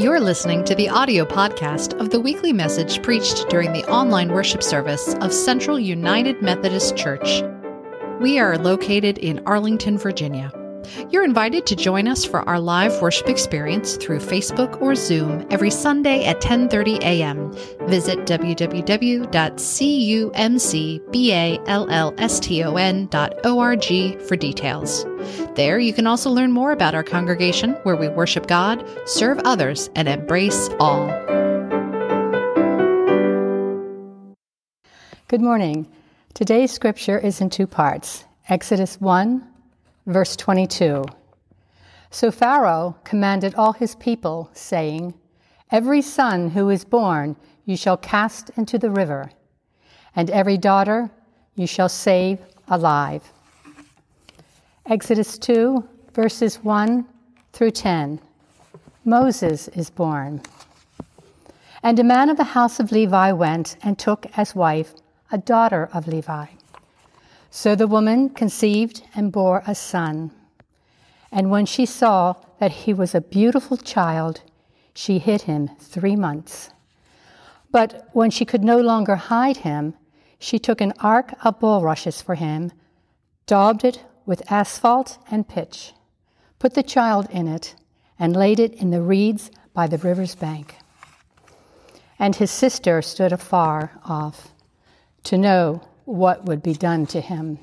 You're listening to the audio podcast of the weekly message preached during the online worship service of Central United Methodist Church. We are located in Arlington, Virginia. You're invited to join us for our live worship experience through Facebook or Zoom every Sunday at 10:30 a.m. Visit www.cumcballston.org for details. There you can also learn more about our congregation where we worship God, serve others, and embrace all. Good morning. Today's scripture is in two parts. Exodus 1 Verse 22 So Pharaoh commanded all his people, saying, Every son who is born you shall cast into the river, and every daughter you shall save alive. Exodus 2, verses 1 through 10. Moses is born. And a man of the house of Levi went and took as wife a daughter of Levi. So the woman conceived and bore a son. And when she saw that he was a beautiful child, she hid him three months. But when she could no longer hide him, she took an ark of bulrushes for him, daubed it with asphalt and pitch, put the child in it, and laid it in the reeds by the river's bank. And his sister stood afar off to know what would be done to him.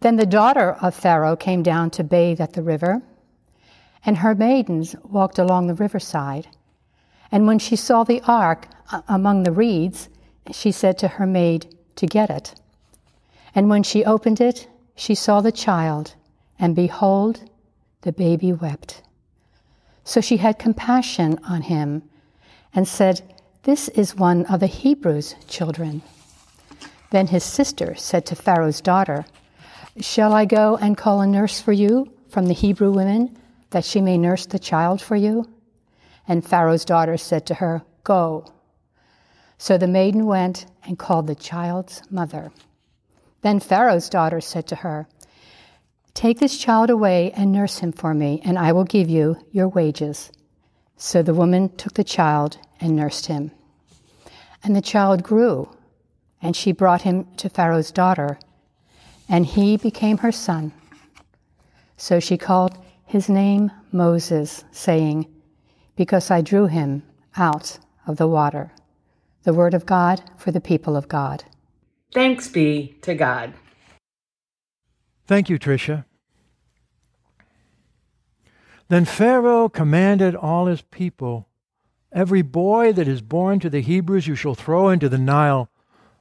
Then the daughter of Pharaoh came down to bathe at the river, and her maidens walked along the riverside. And when she saw the ark among the reeds, she said to her maid to get it. And when she opened it, she saw the child, and behold, the baby wept. So she had compassion on him and said, This is one of the Hebrews' children. Then his sister said to Pharaoh's daughter, Shall I go and call a nurse for you from the Hebrew women, that she may nurse the child for you? And Pharaoh's daughter said to her, Go. So the maiden went and called the child's mother. Then Pharaoh's daughter said to her, Take this child away and nurse him for me, and I will give you your wages. So the woman took the child and nursed him. And the child grew and she brought him to Pharaoh's daughter, and he became her son. So she called his name Moses, saying, Because I drew him out of the water. The word of God for the people of God. Thanks be to God. Thank you, Tricia. Then Pharaoh commanded all his people Every boy that is born to the Hebrews you shall throw into the Nile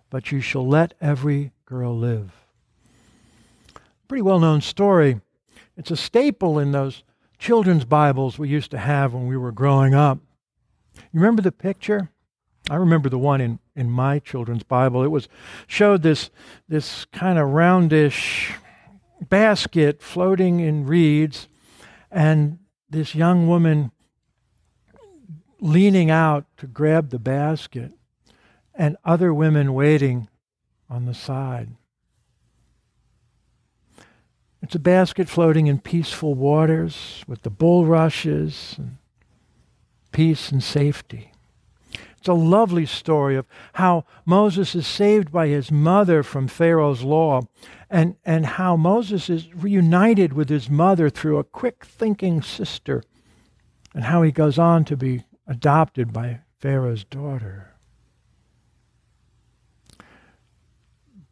but you shall let every girl live. Pretty well known story. It's a staple in those children's Bibles we used to have when we were growing up. You remember the picture? I remember the one in, in my children's Bible. It was showed this this kind of roundish basket floating in reeds, and this young woman leaning out to grab the basket and other women waiting on the side. It's a basket floating in peaceful waters with the bulrushes and peace and safety. It's a lovely story of how Moses is saved by his mother from Pharaoh's law and, and how Moses is reunited with his mother through a quick thinking sister and how he goes on to be adopted by Pharaoh's daughter.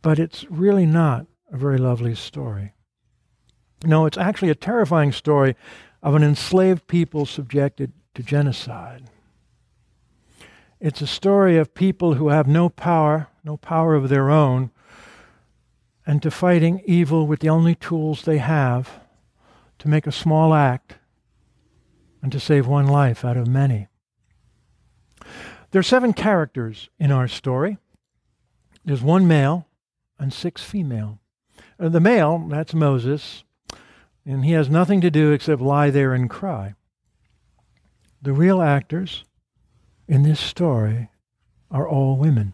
But it's really not a very lovely story. No, it's actually a terrifying story of an enslaved people subjected to genocide. It's a story of people who have no power, no power of their own, and to fighting evil with the only tools they have to make a small act and to save one life out of many. There are seven characters in our story. There's one male, and six female. Uh, the male, that's Moses, and he has nothing to do except lie there and cry. The real actors in this story are all women.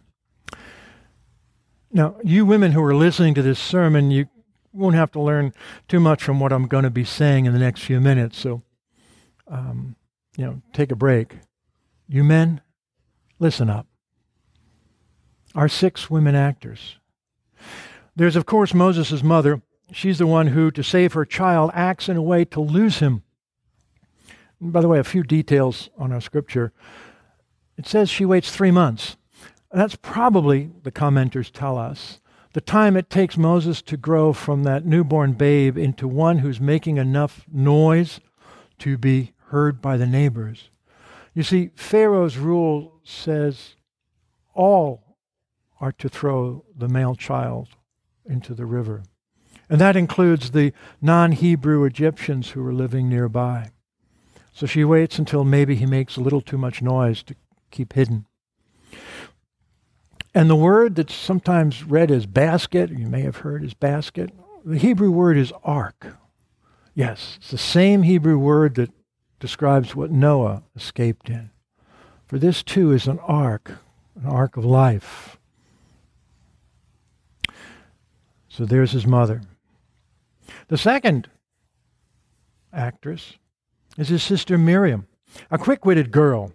Now, you women who are listening to this sermon, you won't have to learn too much from what I'm going to be saying in the next few minutes. So um, you know, take a break. You men, listen up. Our six women actors. There's, of course, Moses' mother. She's the one who, to save her child, acts in a way to lose him. And by the way, a few details on our scripture. It says she waits three months. That's probably, the commenters tell us, the time it takes Moses to grow from that newborn babe into one who's making enough noise to be heard by the neighbors. You see, Pharaoh's rule says all are to throw the male child into the river. And that includes the non Hebrew Egyptians who were living nearby. So she waits until maybe he makes a little too much noise to keep hidden. And the word that's sometimes read as basket, you may have heard as basket, the Hebrew word is ark. Yes, it's the same Hebrew word that describes what Noah escaped in. For this too is an ark, an ark of life. So there's his mother. The second actress is his sister Miriam, a quick witted girl.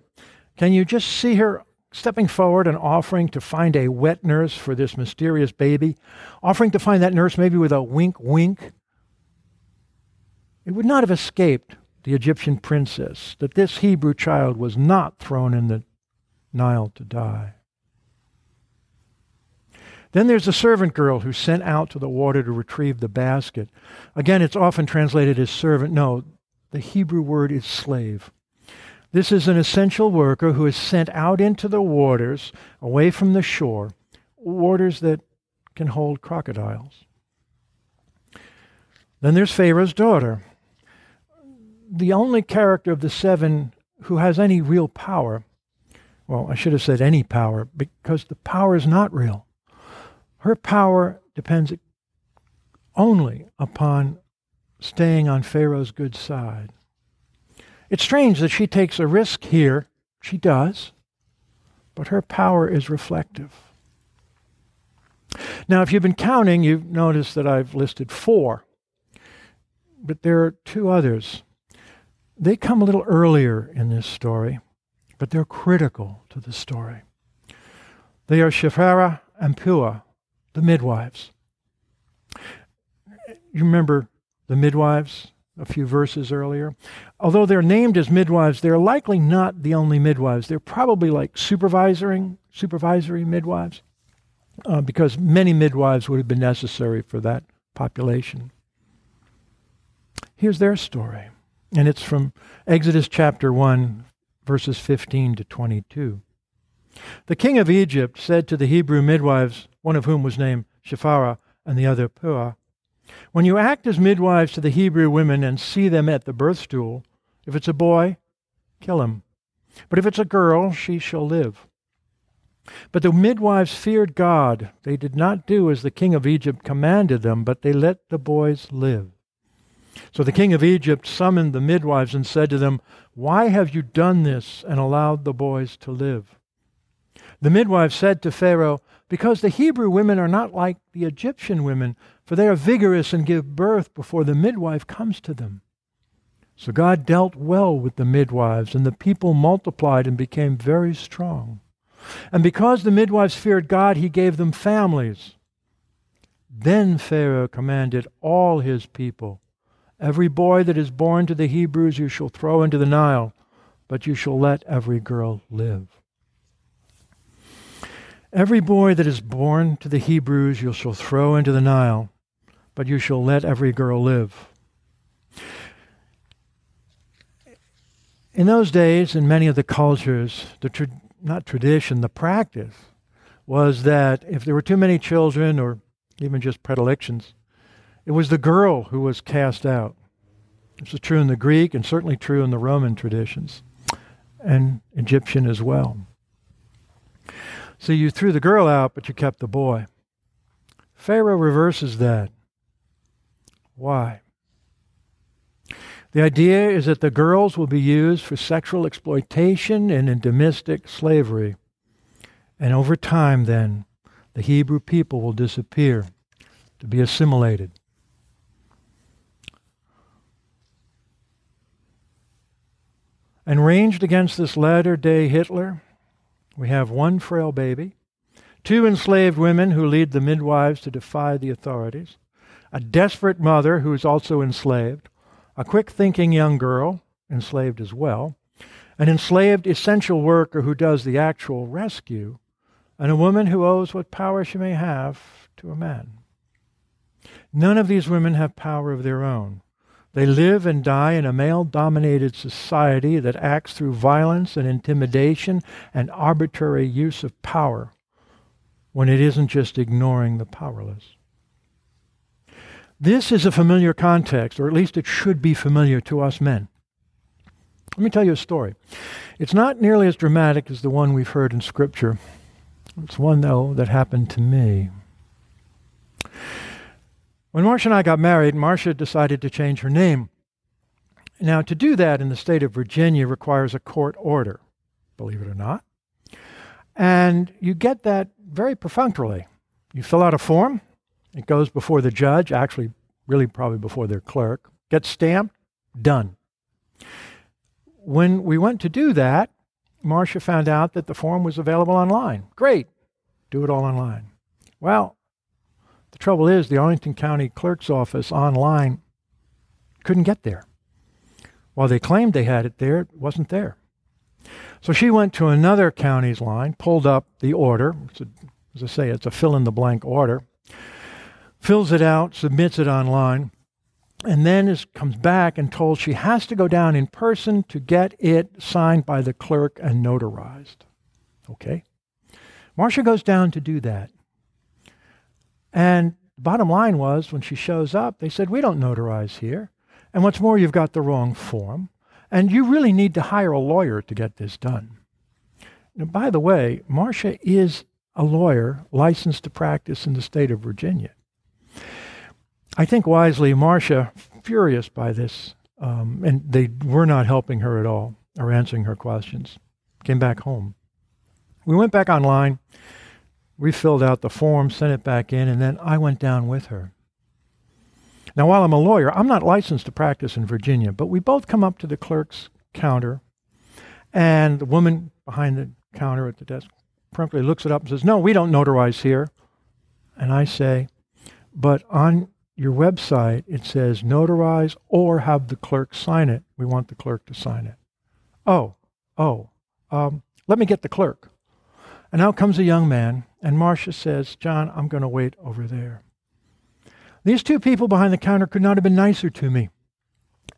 Can you just see her stepping forward and offering to find a wet nurse for this mysterious baby, offering to find that nurse maybe with a wink wink. It would not have escaped the Egyptian princess that this Hebrew child was not thrown in the Nile to die. Then there's the servant girl who's sent out to the water to retrieve the basket. Again, it's often translated as servant. No, the Hebrew word is slave. This is an essential worker who is sent out into the waters, away from the shore, waters that can hold crocodiles. Then there's Pharaoh's daughter, the only character of the seven who has any real power. Well, I should have said any power, because the power is not real. Her power depends only upon staying on Pharaoh's good side. It's strange that she takes a risk here. She does. But her power is reflective. Now, if you've been counting, you've noticed that I've listed four. But there are two others. They come a little earlier in this story, but they're critical to the story. They are Shiphrah and Puah, the midwives. You remember the midwives? a few verses earlier. Although they're named as midwives, they're likely not the only midwives. They're probably like supervisory, supervisory midwives, uh, because many midwives would have been necessary for that population. Here's their story, and it's from Exodus chapter 1, verses 15 to 22. The king of Egypt said to the Hebrew midwives, one of whom was named Shiphrah and the other Puah, when you act as midwives to the Hebrew women and see them at the birth stool, if it's a boy, kill him. But if it's a girl, she shall live. But the midwives feared God. They did not do as the king of Egypt commanded them, but they let the boys live. So the king of Egypt summoned the midwives and said to them, Why have you done this and allowed the boys to live? The midwife said to Pharaoh, Because the Hebrew women are not like the Egyptian women, for they are vigorous and give birth before the midwife comes to them. So God dealt well with the midwives, and the people multiplied and became very strong. And because the midwives feared God, he gave them families. Then Pharaoh commanded all his people Every boy that is born to the Hebrews you shall throw into the Nile, but you shall let every girl live. Every boy that is born to the Hebrews you shall throw into the Nile, but you shall let every girl live. In those days, in many of the cultures, the tra- not tradition, the practice was that if there were too many children or even just predilections, it was the girl who was cast out. This is true in the Greek and certainly true in the Roman traditions and Egyptian as well. So you threw the girl out, but you kept the boy. Pharaoh reverses that. Why? The idea is that the girls will be used for sexual exploitation and in domestic slavery. And over time, then, the Hebrew people will disappear to be assimilated. And ranged against this latter day Hitler, we have one frail baby, two enslaved women who lead the midwives to defy the authorities, a desperate mother who is also enslaved, a quick thinking young girl, enslaved as well, an enslaved essential worker who does the actual rescue, and a woman who owes what power she may have to a man. None of these women have power of their own. They live and die in a male dominated society that acts through violence and intimidation and arbitrary use of power when it isn't just ignoring the powerless. This is a familiar context, or at least it should be familiar to us men. Let me tell you a story. It's not nearly as dramatic as the one we've heard in Scripture. It's one, though, that happened to me. When Marcia and I got married, Marcia decided to change her name. Now, to do that in the state of Virginia requires a court order, believe it or not. And you get that very perfunctorily. You fill out a form, it goes before the judge, actually, really probably before their clerk, gets stamped, done. When we went to do that, Marcia found out that the form was available online. Great, do it all online. Well, the trouble is, the Arlington County Clerk's Office online couldn't get there. While they claimed they had it there, it wasn't there. So she went to another county's line, pulled up the order. A, as I say, it's a fill in the blank order, fills it out, submits it online, and then is, comes back and told she has to go down in person to get it signed by the clerk and notarized. Okay? Marcia goes down to do that. And the bottom line was when she shows up, they said, We don't notarize here. And what's more, you've got the wrong form. And you really need to hire a lawyer to get this done. Now, by the way, Marcia is a lawyer licensed to practice in the state of Virginia. I think wisely, Marcia, furious by this, um, and they were not helping her at all or answering her questions, came back home. We went back online, we filled out the form, sent it back in, and then I went down with her. Now, while I'm a lawyer, I'm not licensed to practice in Virginia, but we both come up to the clerk's counter, and the woman behind the counter at the desk promptly looks it up and says, No, we don't notarize here. And I say, But on your website, it says notarize or have the clerk sign it. We want the clerk to sign it. Oh, oh, um, let me get the clerk. And out comes a young man, and Marcia says, John, I'm going to wait over there. These two people behind the counter could not have been nicer to me.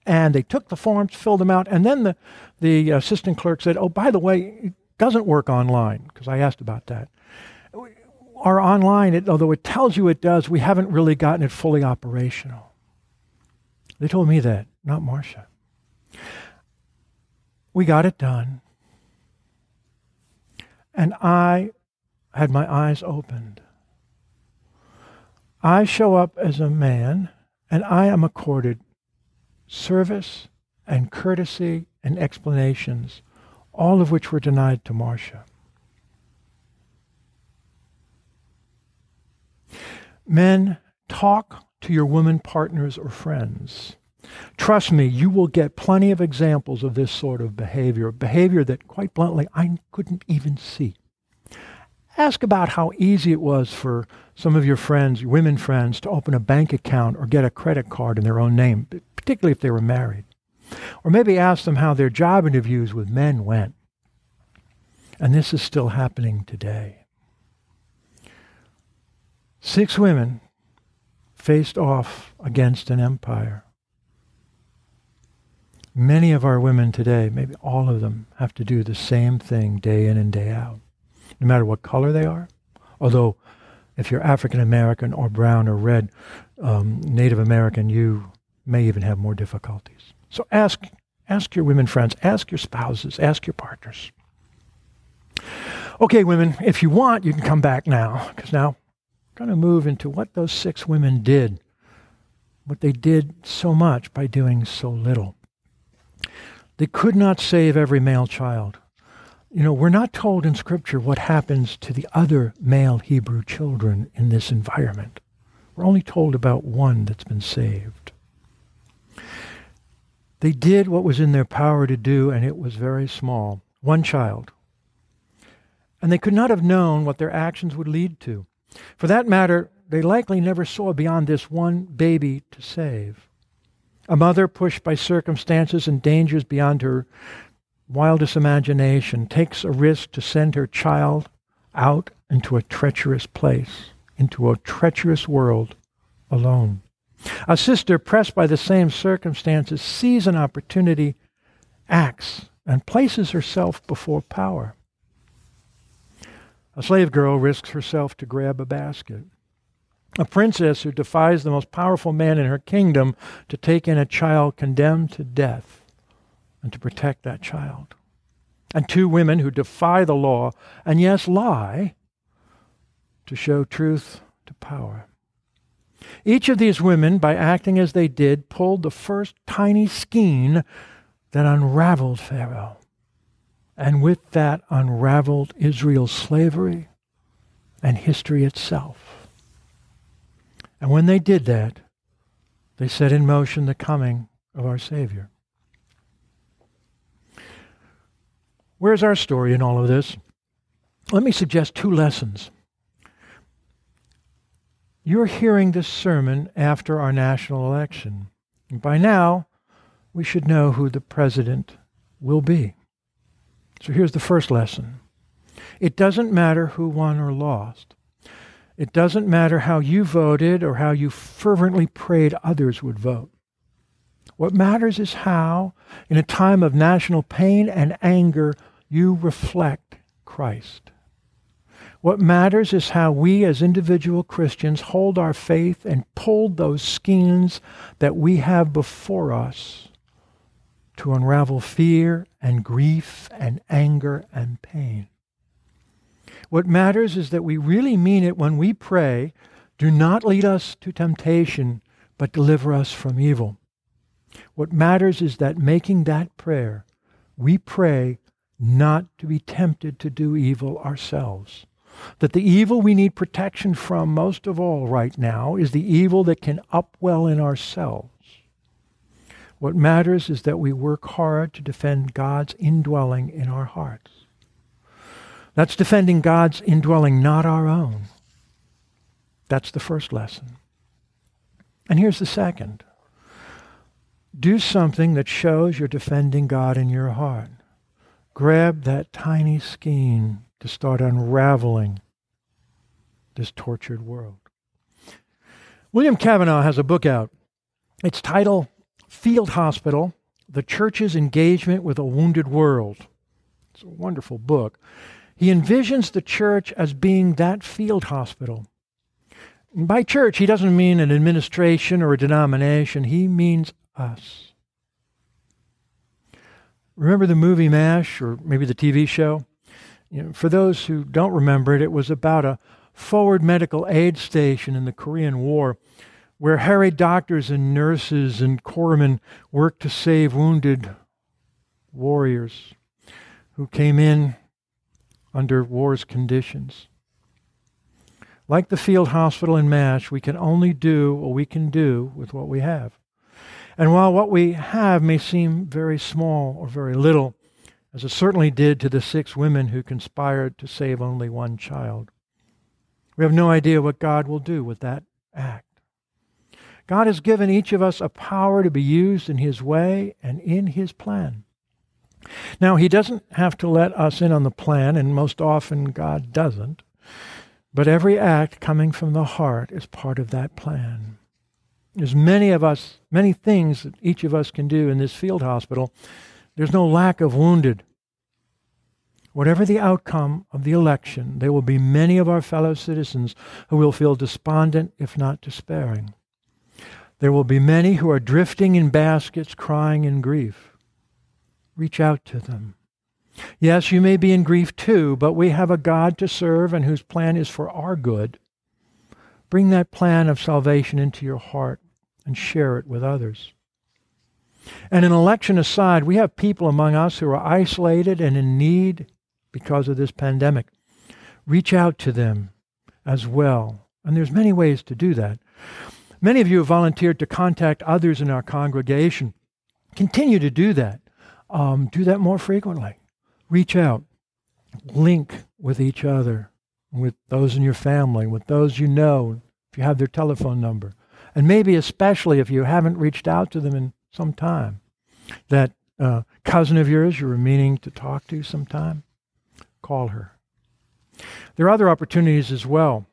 And they took the forms, filled them out, and then the, the assistant clerk said, Oh, by the way, it doesn't work online, because I asked about that. Our online, it, although it tells you it does, we haven't really gotten it fully operational. They told me that, not Marcia. We got it done. And I had my eyes opened. I show up as a man, and I am accorded service and courtesy and explanations, all of which were denied to Marcia. Men, talk to your women partners or friends. Trust me, you will get plenty of examples of this sort of behavior, behavior that, quite bluntly, I couldn't even see. Ask about how easy it was for some of your friends, your women friends, to open a bank account or get a credit card in their own name, particularly if they were married. Or maybe ask them how their job interviews with men went. And this is still happening today. Six women faced off against an empire. Many of our women today, maybe all of them, have to do the same thing day in and day out, no matter what color they are. Although, if you're African American or brown or red, um, Native American, you may even have more difficulties. So ask, ask your women friends, ask your spouses, ask your partners. Okay, women, if you want, you can come back now, because now we're going to move into what those six women did, what they did so much by doing so little. They could not save every male child. You know, we're not told in Scripture what happens to the other male Hebrew children in this environment. We're only told about one that's been saved. They did what was in their power to do, and it was very small one child. And they could not have known what their actions would lead to. For that matter, they likely never saw beyond this one baby to save. A mother pushed by circumstances and dangers beyond her wildest imagination takes a risk to send her child out into a treacherous place, into a treacherous world alone. A sister pressed by the same circumstances sees an opportunity, acts, and places herself before power. A slave girl risks herself to grab a basket. A princess who defies the most powerful man in her kingdom to take in a child condemned to death and to protect that child. And two women who defy the law and, yes, lie to show truth to power. Each of these women, by acting as they did, pulled the first tiny skein that unraveled Pharaoh. And with that unraveled Israel's slavery and history itself. And when they did that, they set in motion the coming of our Savior. Where's our story in all of this? Let me suggest two lessons. You're hearing this sermon after our national election. And by now, we should know who the president will be. So here's the first lesson it doesn't matter who won or lost. It doesn't matter how you voted or how you fervently prayed others would vote. What matters is how, in a time of national pain and anger, you reflect Christ. What matters is how we as individual Christians hold our faith and pull those skeins that we have before us to unravel fear and grief and anger and pain. What matters is that we really mean it when we pray, do not lead us to temptation, but deliver us from evil. What matters is that making that prayer, we pray not to be tempted to do evil ourselves that the evil we need protection from most of all right now is the evil that can upwell in ourselves. What matters is that we work hard to defend God's indwelling in our hearts. That's defending God's indwelling, not our own. That's the first lesson. And here's the second do something that shows you're defending God in your heart. Grab that tiny skein to start unraveling this tortured world. William Cavanaugh has a book out. It's titled Field Hospital The Church's Engagement with a Wounded World. It's a wonderful book. He envisions the church as being that field hospital. And by church, he doesn't mean an administration or a denomination, he means us. Remember the movie MASH or maybe the TV show? You know, for those who don't remember it, it was about a forward medical aid station in the Korean War where harried doctors and nurses and corpsmen worked to save wounded warriors who came in under war's conditions. Like the field hospital in MASH, we can only do what we can do with what we have. And while what we have may seem very small or very little, as it certainly did to the six women who conspired to save only one child. We have no idea what God will do with that act. God has given each of us a power to be used in His way and in His plan. Now, He doesn't have to let us in on the plan, and most often God doesn't. But every act coming from the heart is part of that plan. There's many of us, many things that each of us can do in this field hospital there's no lack of wounded. Whatever the outcome of the election, there will be many of our fellow citizens who will feel despondent, if not despairing. There will be many who are drifting in baskets, crying in grief. Reach out to them. Yes, you may be in grief too, but we have a God to serve and whose plan is for our good. Bring that plan of salvation into your heart and share it with others. And an election aside, we have people among us who are isolated and in need because of this pandemic. Reach out to them as well. And there's many ways to do that. Many of you have volunteered to contact others in our congregation Continue to do that. Um, do that more frequently. Reach out, link with each other, with those in your family, with those you know, if you have their telephone number. And maybe especially if you haven't reached out to them in some time. That uh, cousin of yours you were meaning to talk to sometime, call her. There are other opportunities as well.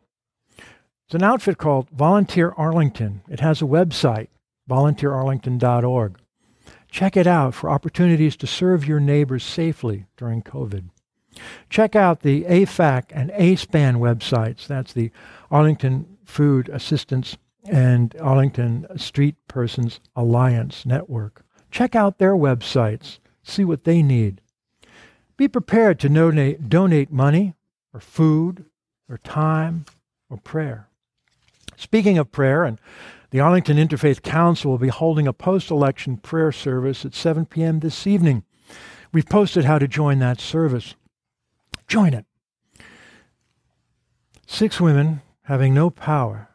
It's an outfit called Volunteer Arlington. It has a website, volunteerarlington.org. Check it out for opportunities to serve your neighbors safely during COVID. Check out the AFAC and ASPAN websites. That's the Arlington Food Assistance and Arlington Street Persons Alliance Network. Check out their websites, see what they need. Be prepared to donate, donate money or food or time or prayer. Speaking of prayer, and the Arlington Interfaith Council will be holding a post election prayer service at 7 p.m. this evening. We've posted how to join that service. Join it. Six women, having no power,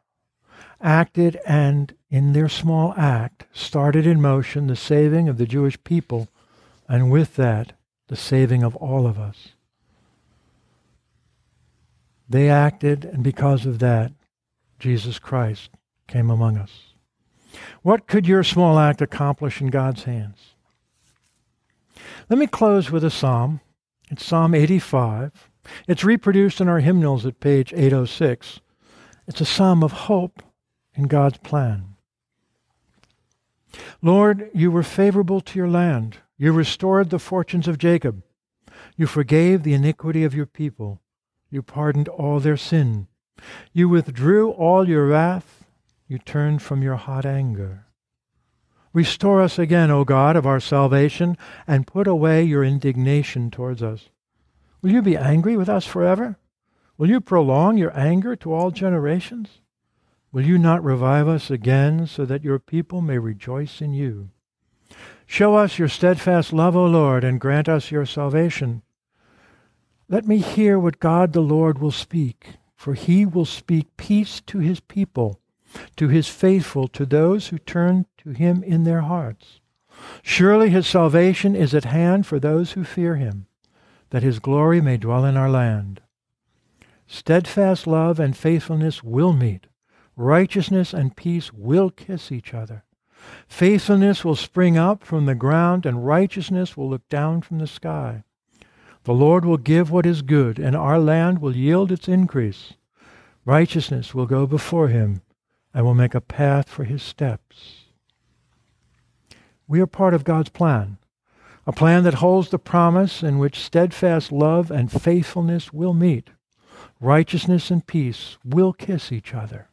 acted and, in their small act, started in motion the saving of the Jewish people, and with that, the saving of all of us. They acted, and because of that, Jesus Christ came among us. What could your small act accomplish in God's hands? Let me close with a psalm. It's Psalm 85. It's reproduced in our hymnals at page 806. It's a psalm of hope in God's plan. Lord, you were favorable to your land. You restored the fortunes of Jacob. You forgave the iniquity of your people. You pardoned all their sin. You withdrew all your wrath you turn from your hot anger. Restore us again, O God of our salvation, and put away your indignation towards us. Will you be angry with us forever? Will you prolong your anger to all generations? Will you not revive us again so that your people may rejoice in you? Show us your steadfast love, O Lord, and grant us your salvation. Let me hear what God the Lord will speak, for he will speak peace to his people to his faithful, to those who turn to him in their hearts. Surely his salvation is at hand for those who fear him, that his glory may dwell in our land. Steadfast love and faithfulness will meet. Righteousness and peace will kiss each other. Faithfulness will spring up from the ground, and righteousness will look down from the sky. The Lord will give what is good, and our land will yield its increase. Righteousness will go before him, I will make a path for his steps. We are part of God's plan, a plan that holds the promise in which steadfast love and faithfulness will meet. Righteousness and peace will kiss each other.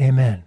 Amen.